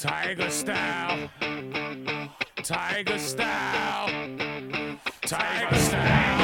Tiger style. Tiger style. Tiger style.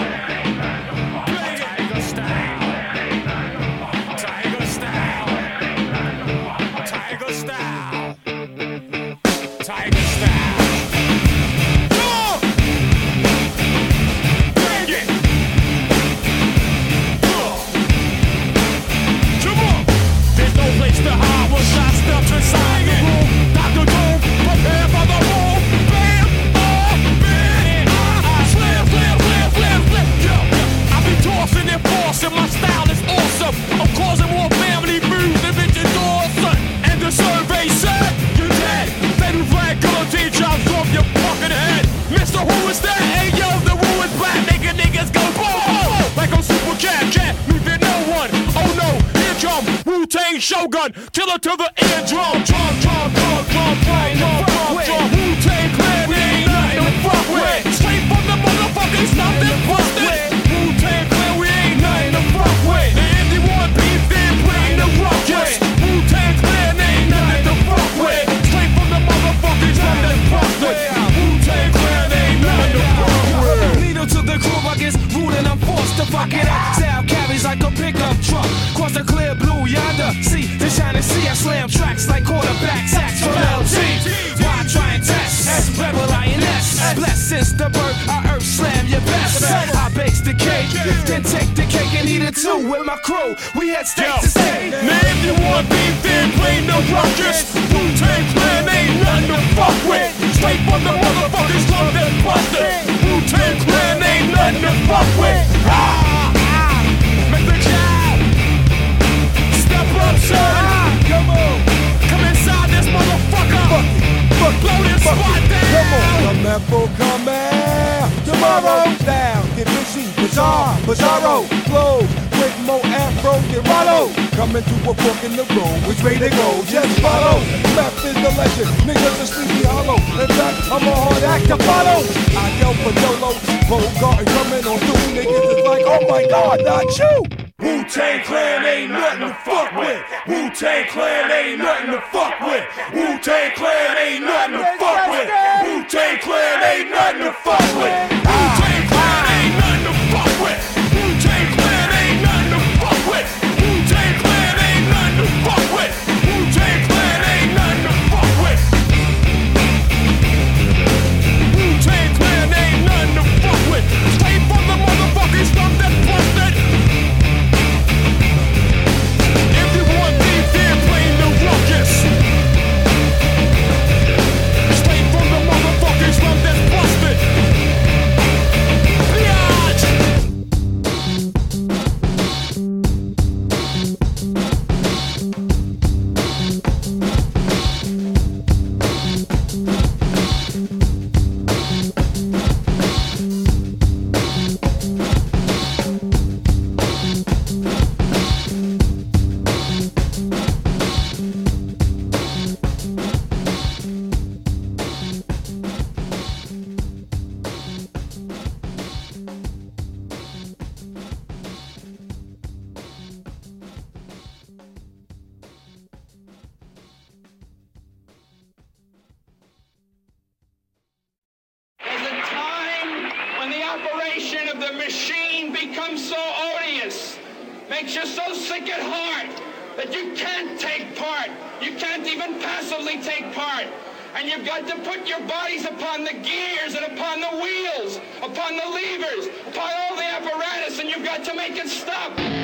Shogun. Killer to the end, Drum, drum, drum, drum, to fuck it up. Sound carries like a pickup truck. Cross the clear blue yonder. See the shining sea, I slam tracks like quarterback sacks from LG. Why try and test? S rebel INS. Blessed since the birth, I earth slam your best. I bakes the cake, then take the cake and eat it too with my crew. We had steak Yo, to stay. now if you want beef, then play no ruckus. Wu-Tang Clan ain't nothing to fuck rollo. Coming to a fork in the road, which way they go, just follow. Left is the legend, niggas are sleepy hollow. In fact, I'm a hard act to follow. I yell for Dolo, Bogart coming on through, niggas is like, oh my god, not you. Wu-Tang Clan ain't nothing to fuck with. Wu-Tang Clan ain't nothing to fuck with. Wu-Tang Clan ain't nothing to fuck with. Wu-Tang Clan ain't nothing to fuck with. The machine becomes so odious, makes you so sick at heart that you can't take part. You can't even passively take part. And you've got to put your bodies upon the gears and upon the wheels, upon the levers, upon all the apparatus, and you've got to make it stop.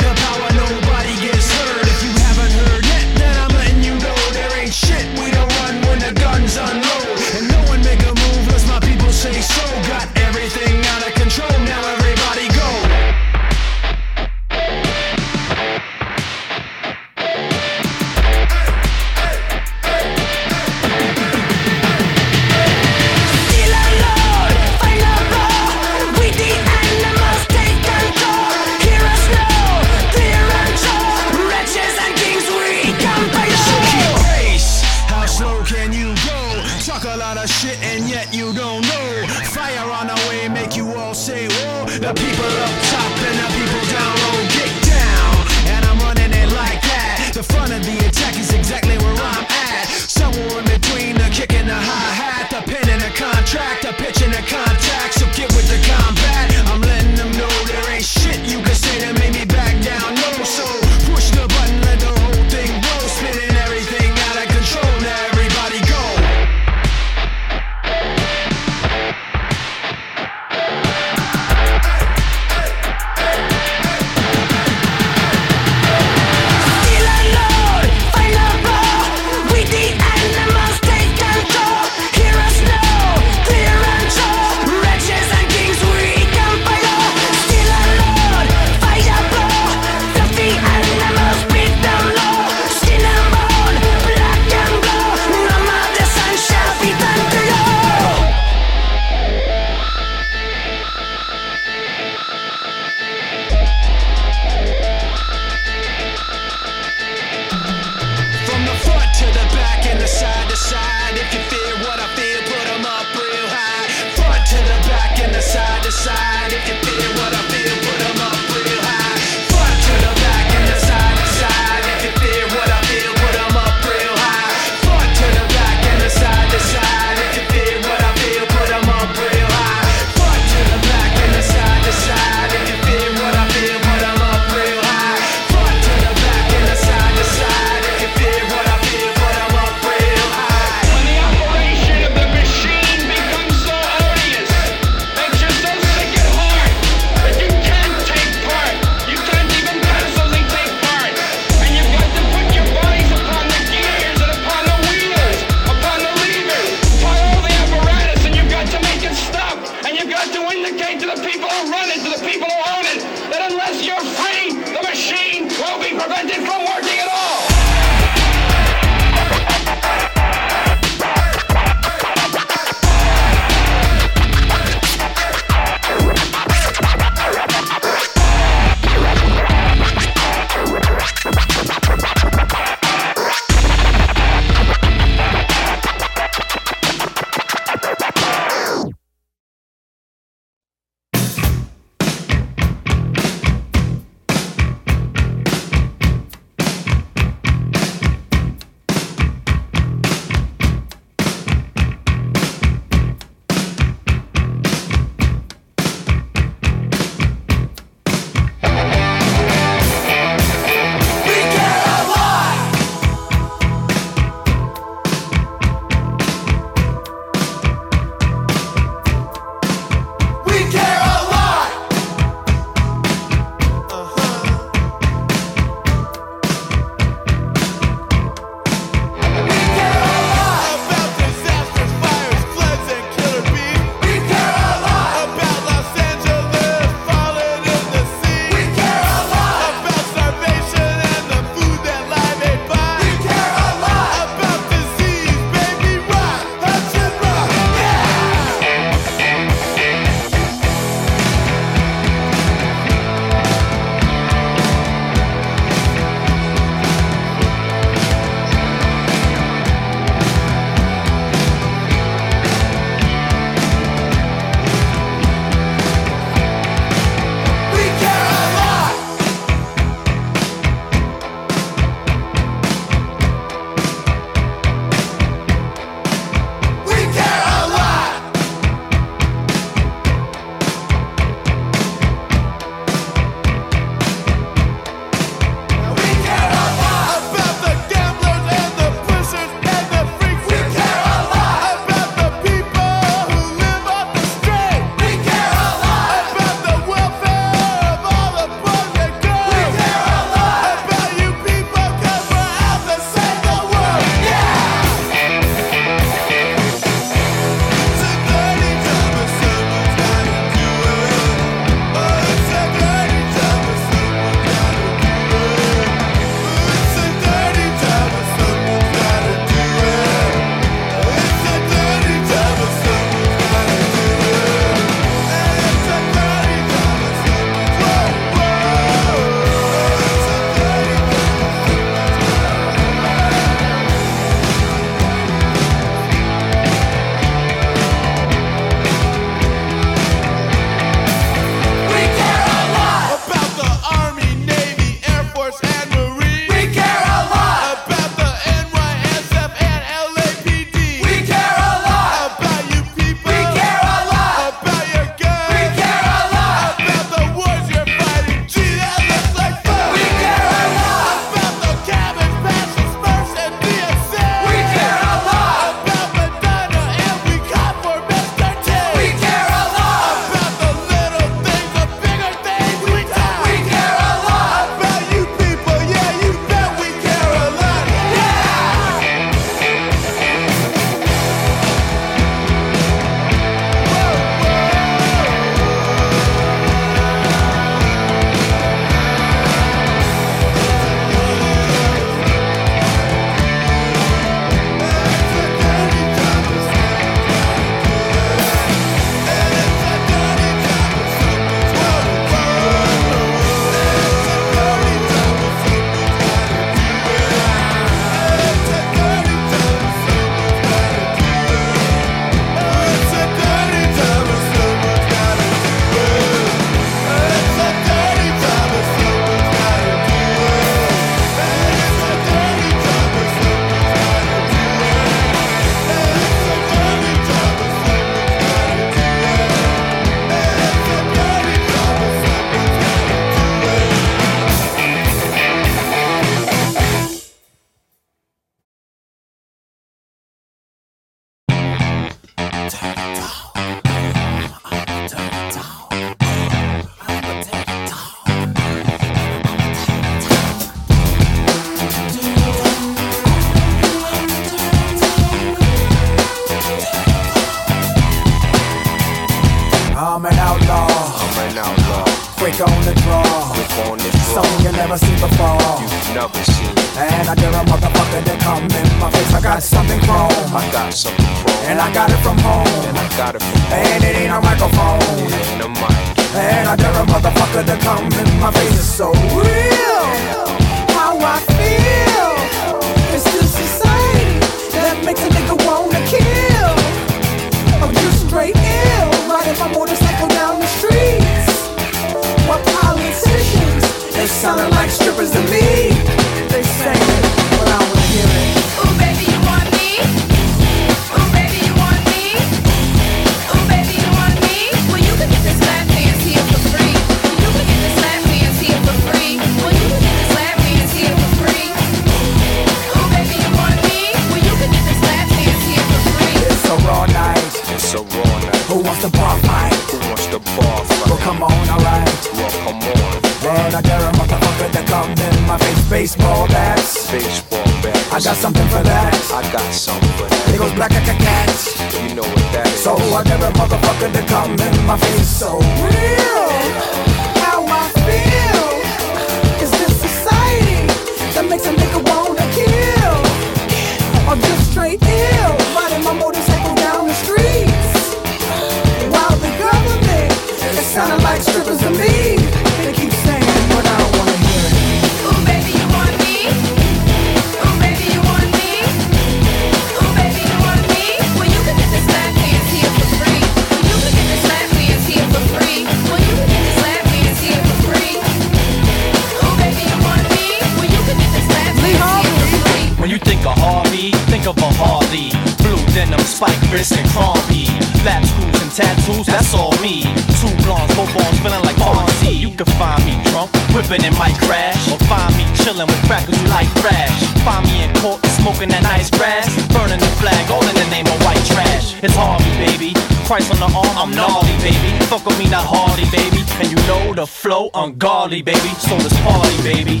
Ungodly, baby. So let's party, baby.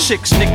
Chicks nickname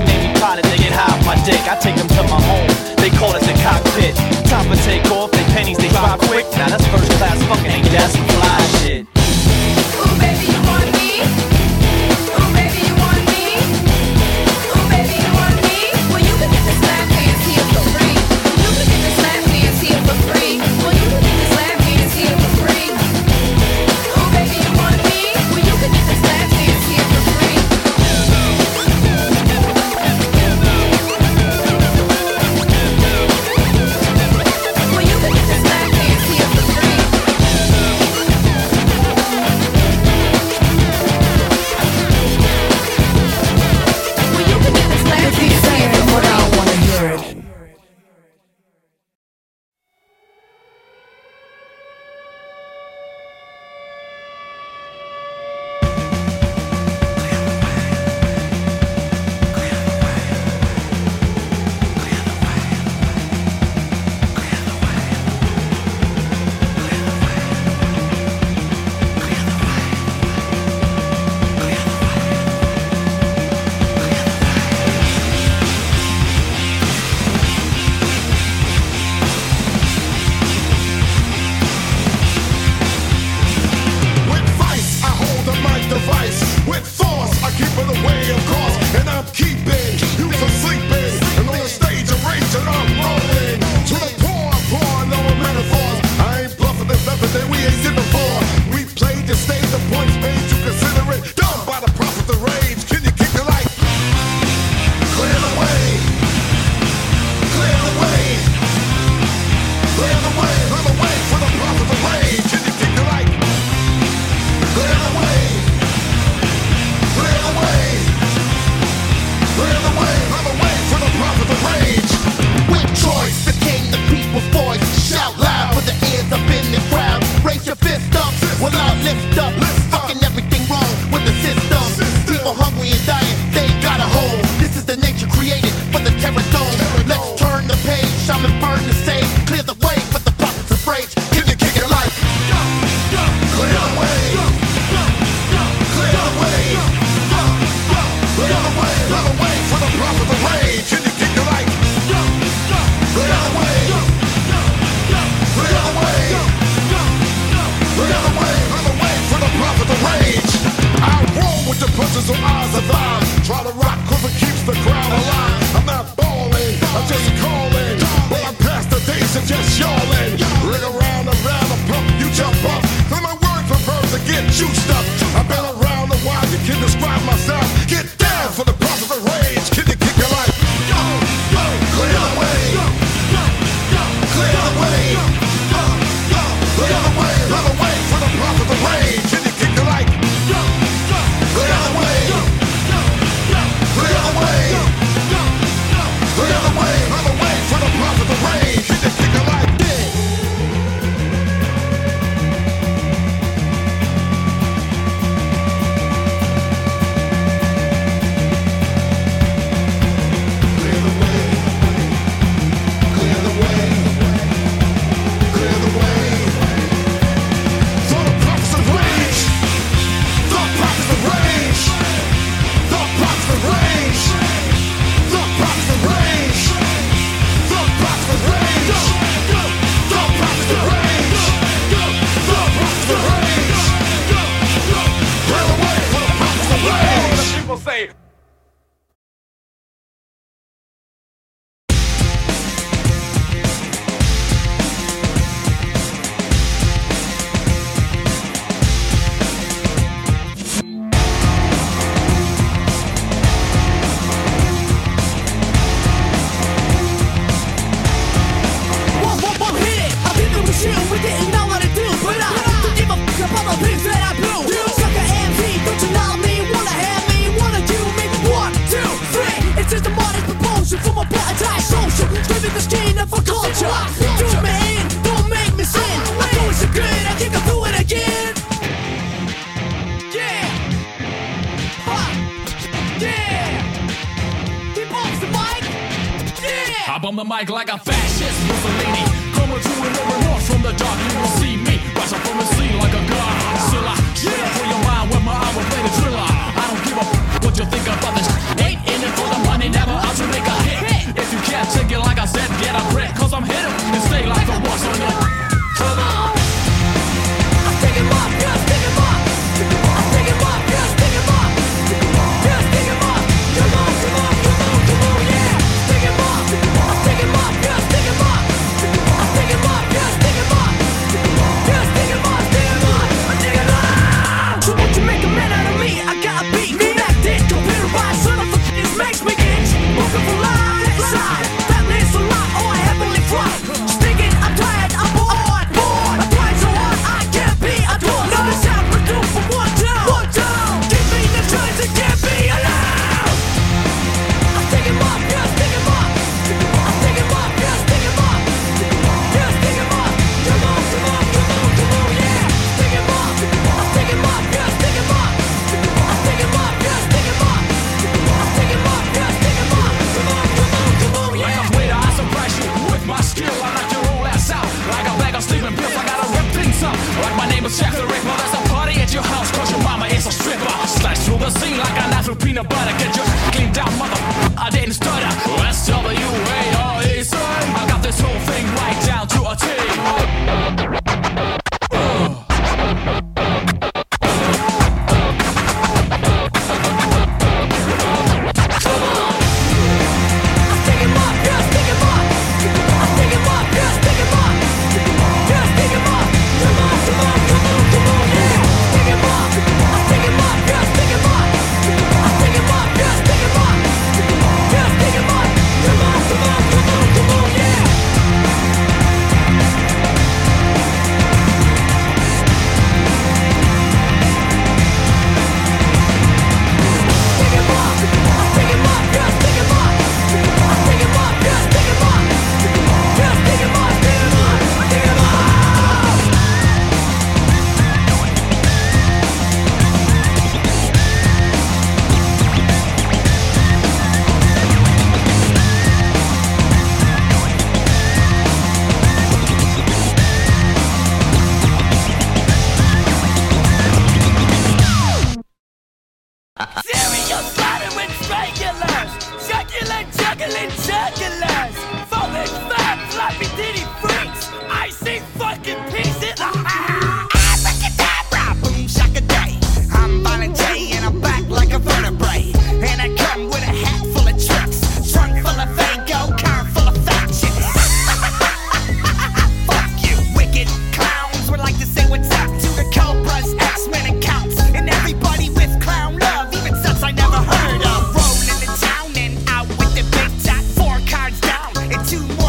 peanut butter, get your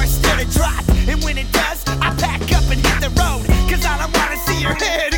first to drop. And when it does, I pack up and hit the road. Cause all I wanna see your head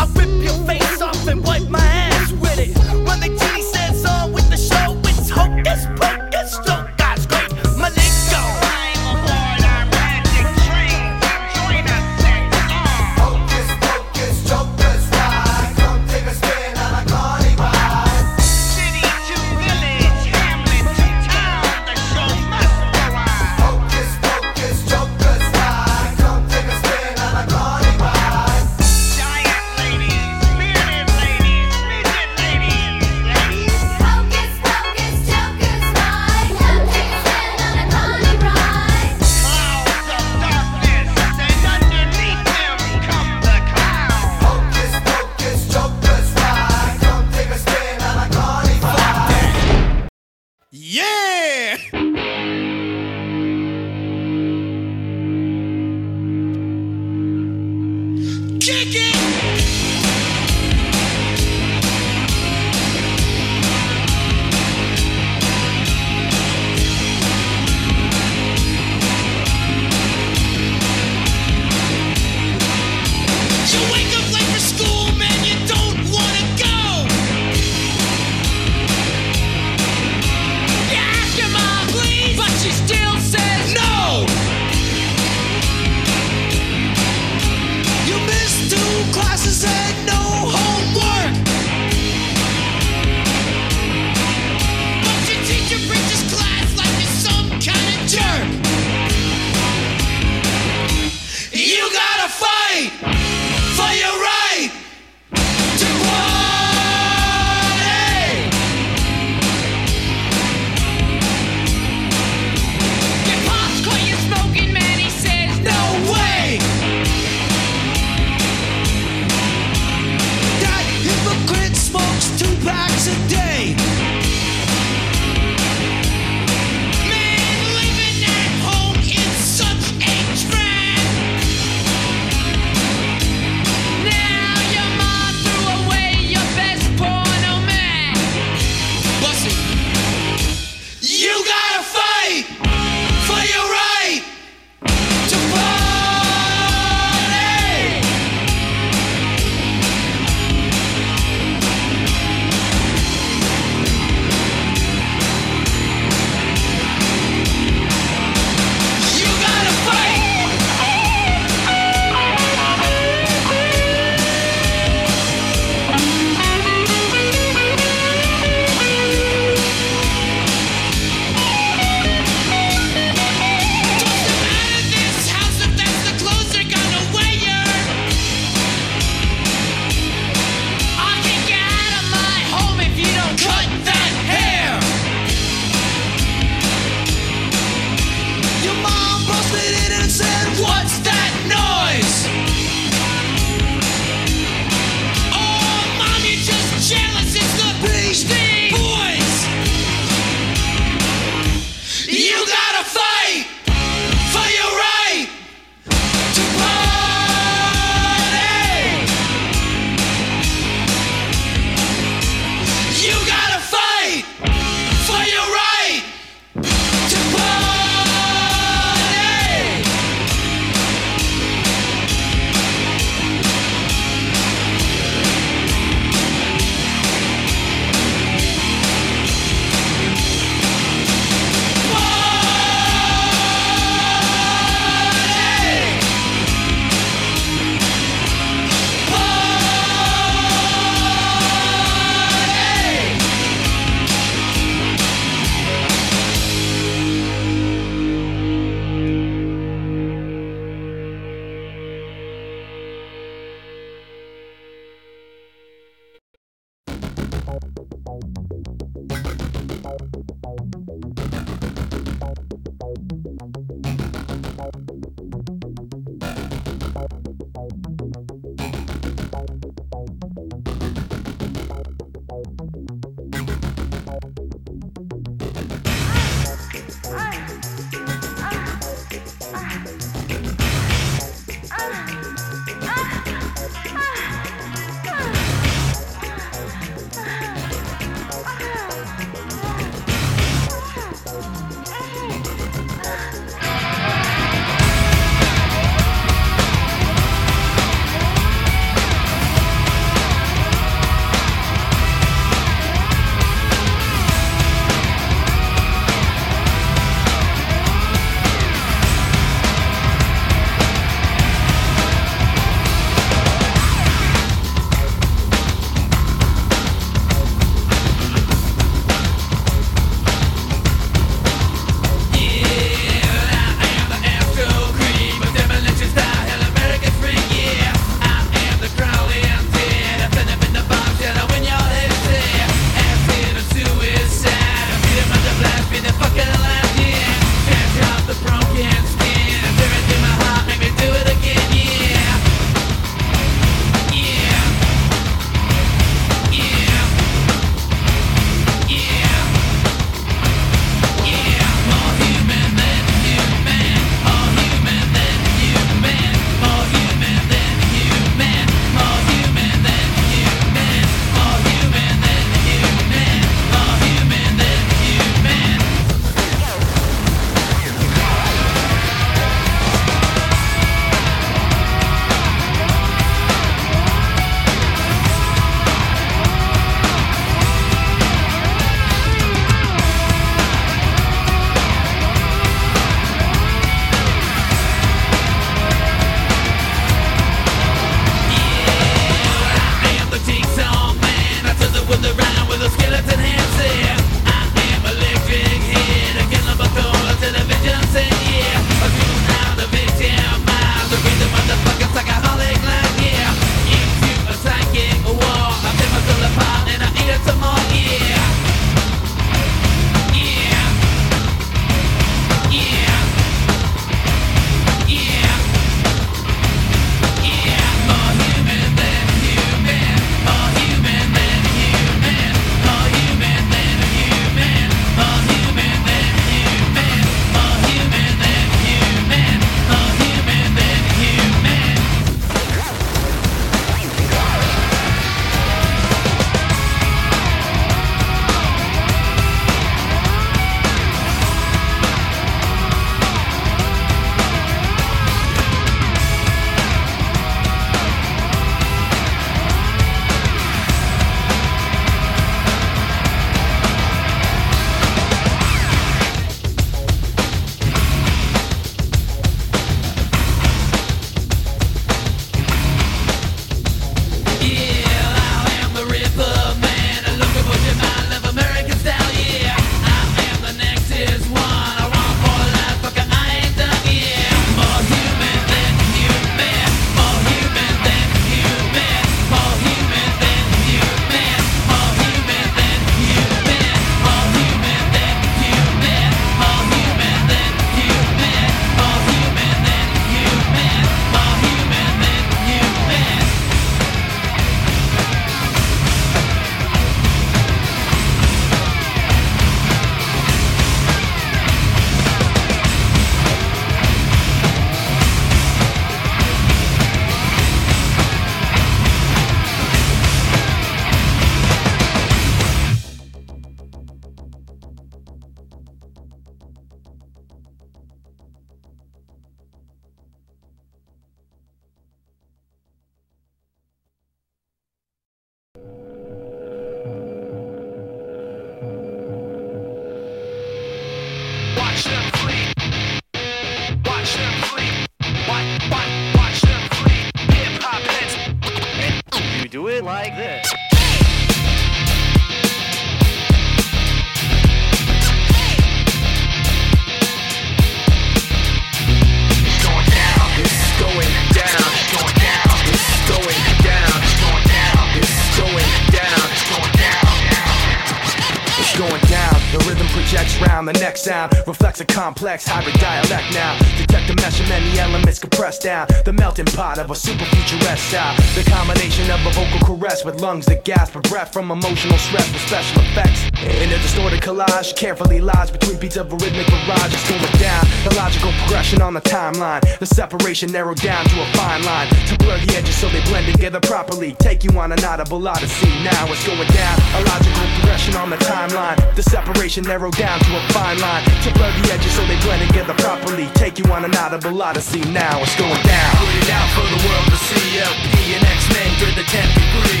reflects a complex hybrid dialect now. Detect the mesh of many elements compressed down. The melting pot of a super futuristic style. The combination of a vocal caress with lungs that gasp for breath from emotional stress with special effects. In a distorted collage, carefully lies between beats of a rhythmic barrage. It's going down. The logical progression on the timeline. The separation narrowed down to a fine line. To blur the edges so they blend together properly. Take you on an audible odyssey. Now it's going down. A logical progression on the timeline. The separation narrowed down to a fine line. To blur the edges so they blend together properly. Take you on an audible odyssey. Now it's going down. Put it out for the world to see. LP and X-Men to the 10th degree.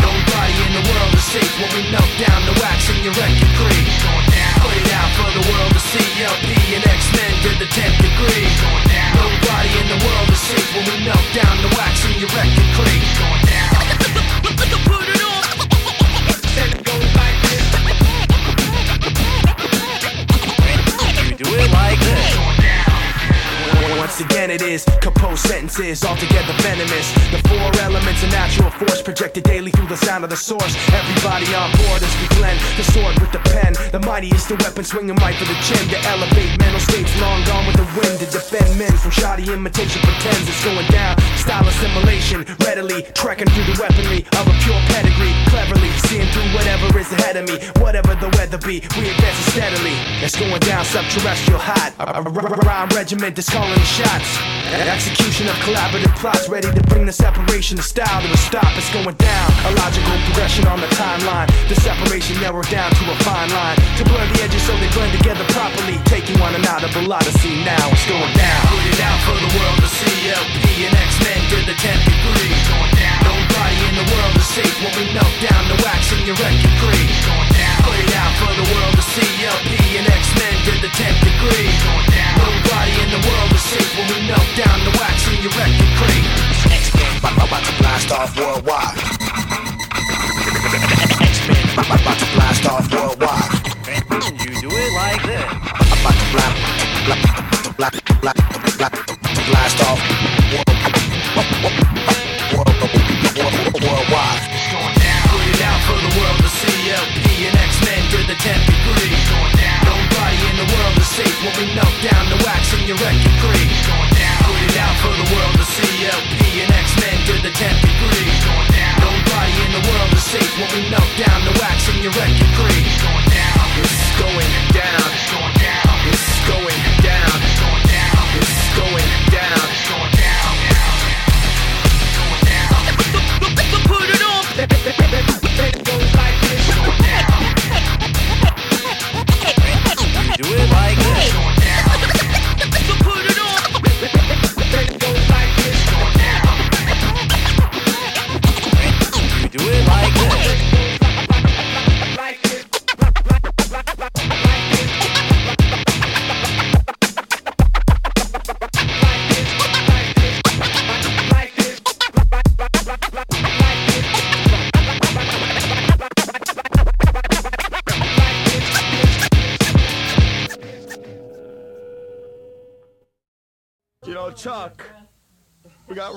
Nobody in the world is safe when we melt down the wax in your record creep. Put it out for the world to see. LP and X-Men to the 10th degree. Nobody in the world is safe when we melt down the wax in your record creep. Put it on. Then goes like this. You do it like this. Once again, it is composed sentences, altogether venomous. The four elements of natural force projected daily through the sound of the source. Everybody on board as we blend the sword with the pen. The mightiest the weapon swinging right for the chin to elevate mental states long gone with the wind to defend men from shoddy imitation pretends it's going down. Style assimilation, readily trekking through the weaponry of a pure pedigree. Cleverly seeing through whatever is ahead of me, whatever the weather be. We advance steadily. It's going down subterrestrial hot. A, rhyme regiment that's calling the shots. Execution of collaborative plots ready to bring the separation of style to a stop. It's going down. A logical progression on the timeline. The separation narrowed down to a fine line. To blur the edges so they blend together properly. Take you on an audible odyssey. Now it's going down. Put it out for the world to see. LP and X-Men to the 10th degree. Going down. Nobody in the world is safe when we melt down the wax in your record creep. Put it out for the world to see. LP and X-Men to the 10th degree. Going down. Nobody in the world is safe when we melt down the wax in your record creep. X-Men about to blast off worldwide. X-Men about to blast off worldwide. You do it like this. About to blast, blast, blast, blast, blast, blast off worldwide. Put it out for the world to see. LP and X-Men the 10th degree. Nobody in the world is safe when we melt down the wax in your record creep. The world to see. LP and X-Men to the 10th degree. Nobody in the world is safe when we melt down the wax in your record creep. It's going down. It's going down. It's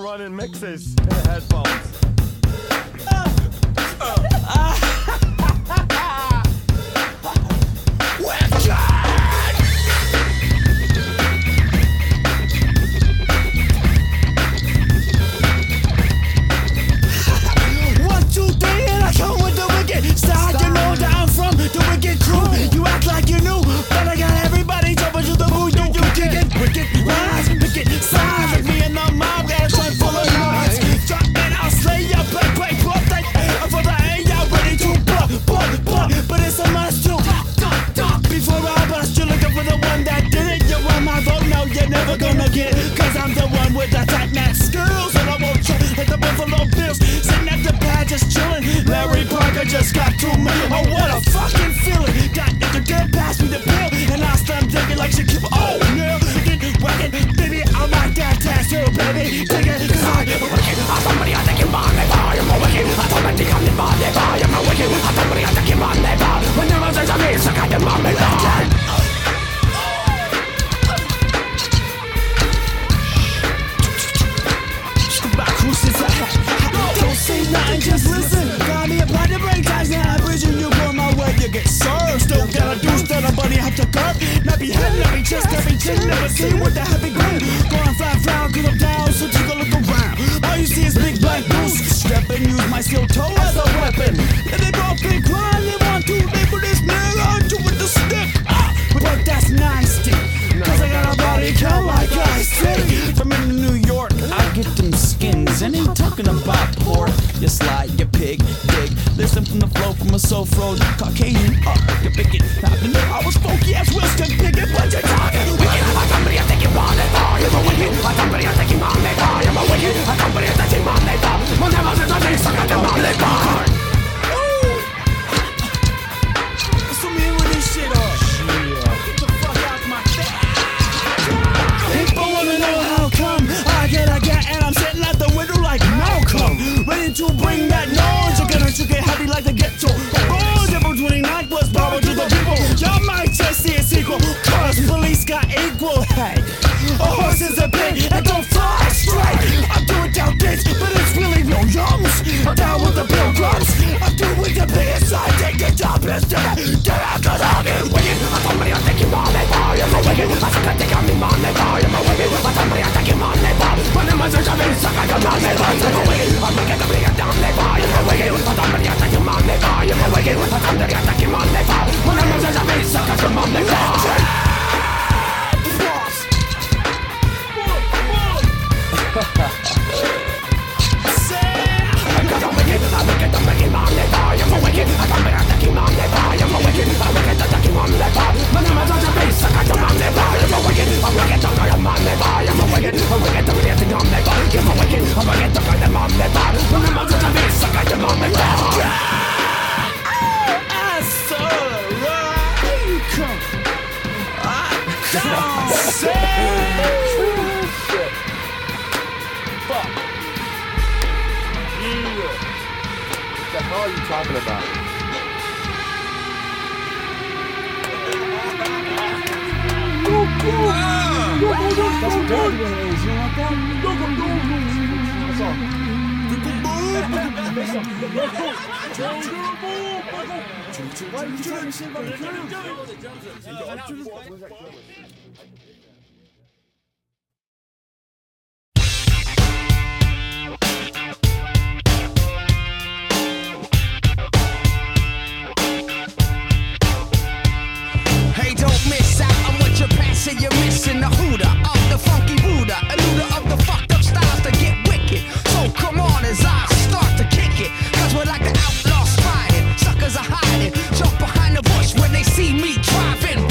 running mixes nappy chest, nappy chin, never see what the heavy grin. Going flat round, cause I'm down, so take a look around. All you see is big black goose. Step and use my steel toe as a weapon. And they both think crying, they want to label this nigga to with the stick. Ah, but that's nasty. Cause I got a body count like I said. From in New York, I get them skins. And ain't talking about pork. You slide, you pig, Listen from the flow from a soul fro. Caucasian, uh, up, pick it. I knew I was funky as Wilson Pickett, but you're talking wicked. I somebody I think you want it, oh, you're a wicked. I somebody I got equal head. A horse is a pig and don't fly straight. I'm doing down this, but it's really no yums. I'm down with the pilgrims. I'm doing the biggest I take the job is to get out cause I'm in wicked. I'm somebody I think you want it, boy, I'm a wicked. I I think I'm in money, boy, I'm a wicked. I'm somebody I think you want it, boy. When the monsters are in suck, I don't know me, boy, I'm a wicked. I'm wicked, I'm wicked, down me, boy, I'm a wicked. I'm somebody I think you want it, boy, I'm a wicked. I'm somebody I think you want it, boy. I'm a wicked, a wicked, a wicked monkey boy. I'm a wicked, a wicked, a wicked monkey boy. When the monsters are in suck, I don't know me, boy. The hell are you talking about? Hey, you're missing the hooter of the funky Buddha, eluder of the fucked up styles to get wicked. So come on as I start to kick it. Cause we're like the outlaws fighting. Suckers are hiding. Jump behind the bush when they see me driving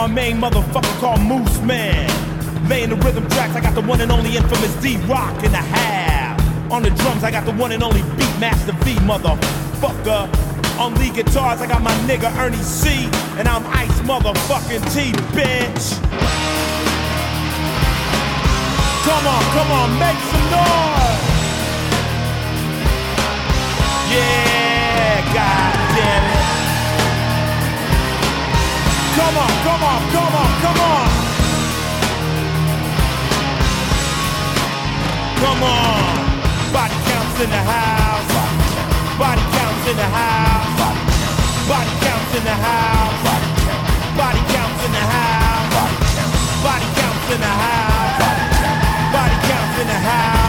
my main motherfucker called Mooseman. Laying the rhythm tracks, I got the one and only infamous D-Roc in the half. On the drums, I got the one and only Beatmaster V, motherfucker. On lead guitars, I got my nigga Ernie C. And I'm Ice motherfucking T, bitch. Come on, come on, make some noise. Yeah, goddamn it. Come on, come on, come on, come on. Come on. Body counts in the house. Body counts in the house. Body counts in the house. Body counts in the house. Body counts in the house. Body counts in the house.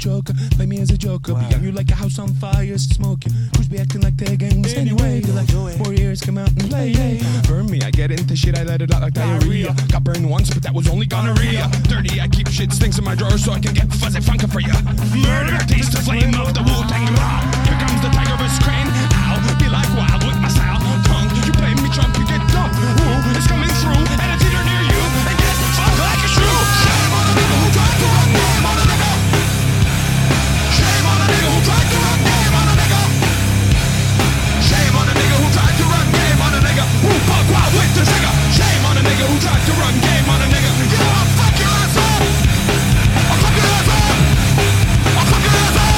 joker, play me as a joker. Wow. Began you like a house on fire, smoke you. Who's be acting like they're gangs anyway? You're like warriors, come out and play. Yeah. Burn me, I get into shit, I let it out like diarrhea. Got burned once, but that was only gonorrhea. Dirty, I keep shit stinks in my drawer so I can get fuzzy funka for ya. Murder, taste the flame of the Wu Tang Here comes the tiger with crane. I'll be like wild with my style. Tongue, you play me, chump, you get dumped. Woo, it's coming through, and it's with the trigger. Shame on a nigga who tried to run game on a nigga. You know I'll fuck your ass up. I'll fuck your ass up. I'll fuck your ass up.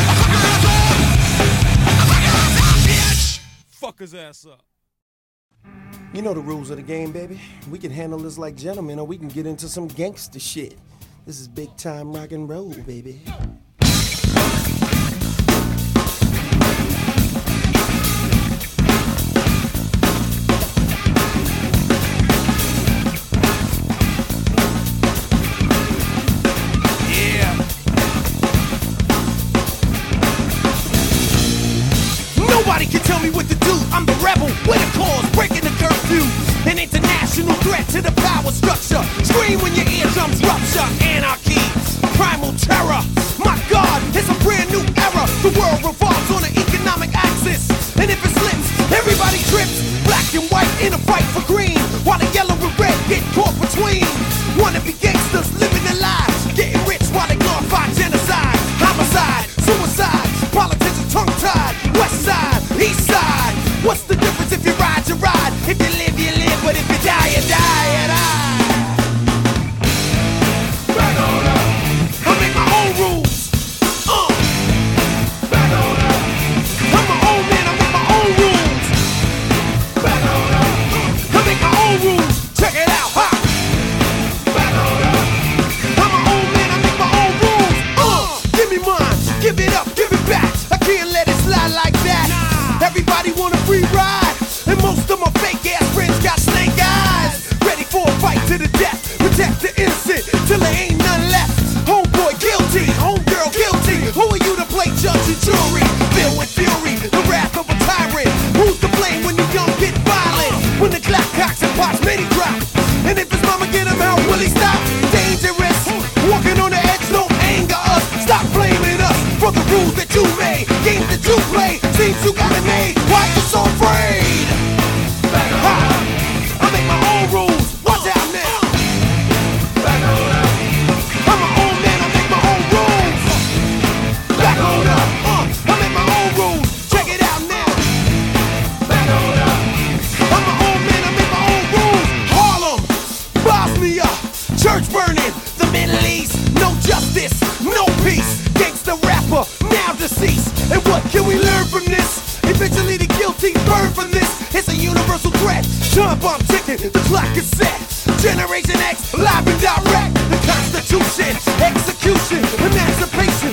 I'll fuck your ass up. I'll fuck your ass up, bitch. Fuck his ass up. You know the rules of the game, baby. We can handle this like gentlemen, or we can get into some gangster shit. This is big time rock and roll, baby. threat to the power structure. Scream when your eardrums rupture. Anarchy, primal terror. My God, it's a brand new era. The world revolves on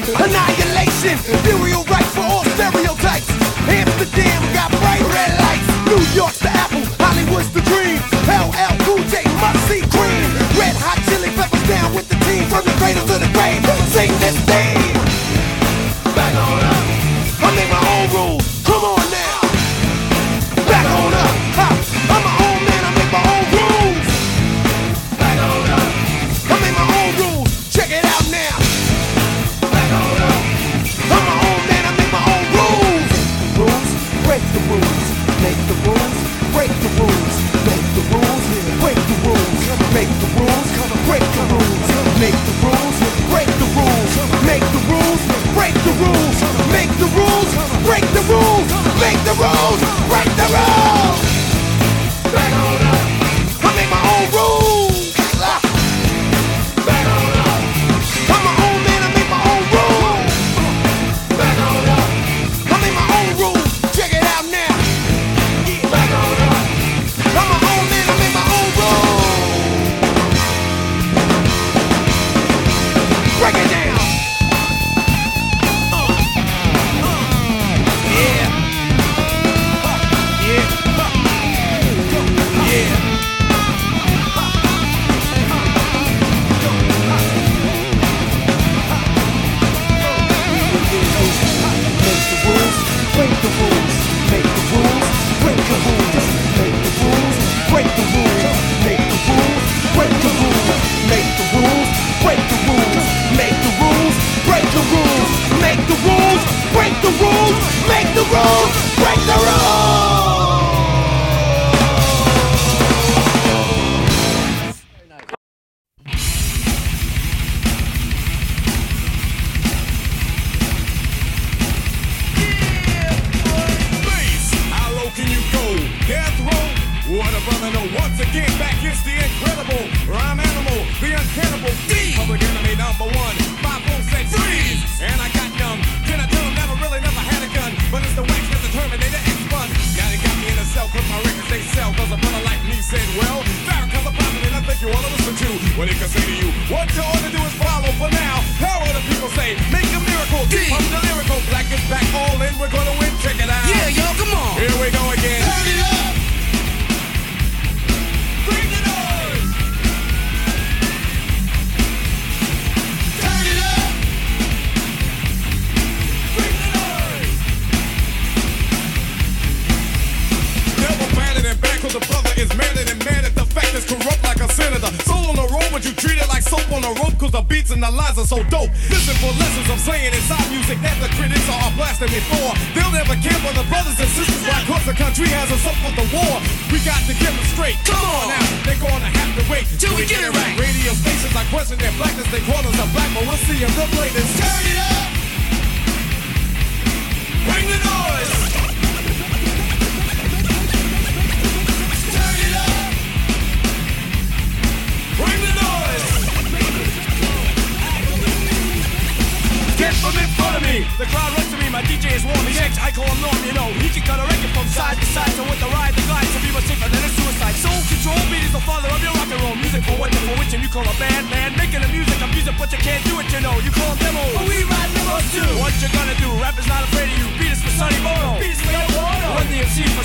Annihilation, burial rite for all stereotypes. Amsterdam got bright red lights. New York's the apple, Hollywood's the dream. LL Cool J must see green. Red hot chili peppers down with the team from the cradle to the grave. Sing this thing.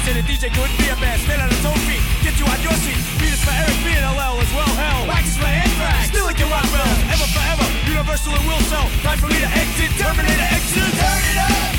Dallas a DJ couldn't be a band. Stand on his own feet, get you on your seat. Beat is for Eric, B and LL as well. Hell, wax is for anthrax. Still like your rock will. Ever forever, universal it will sell. Time for me to exit, terminator exit. Turn it up.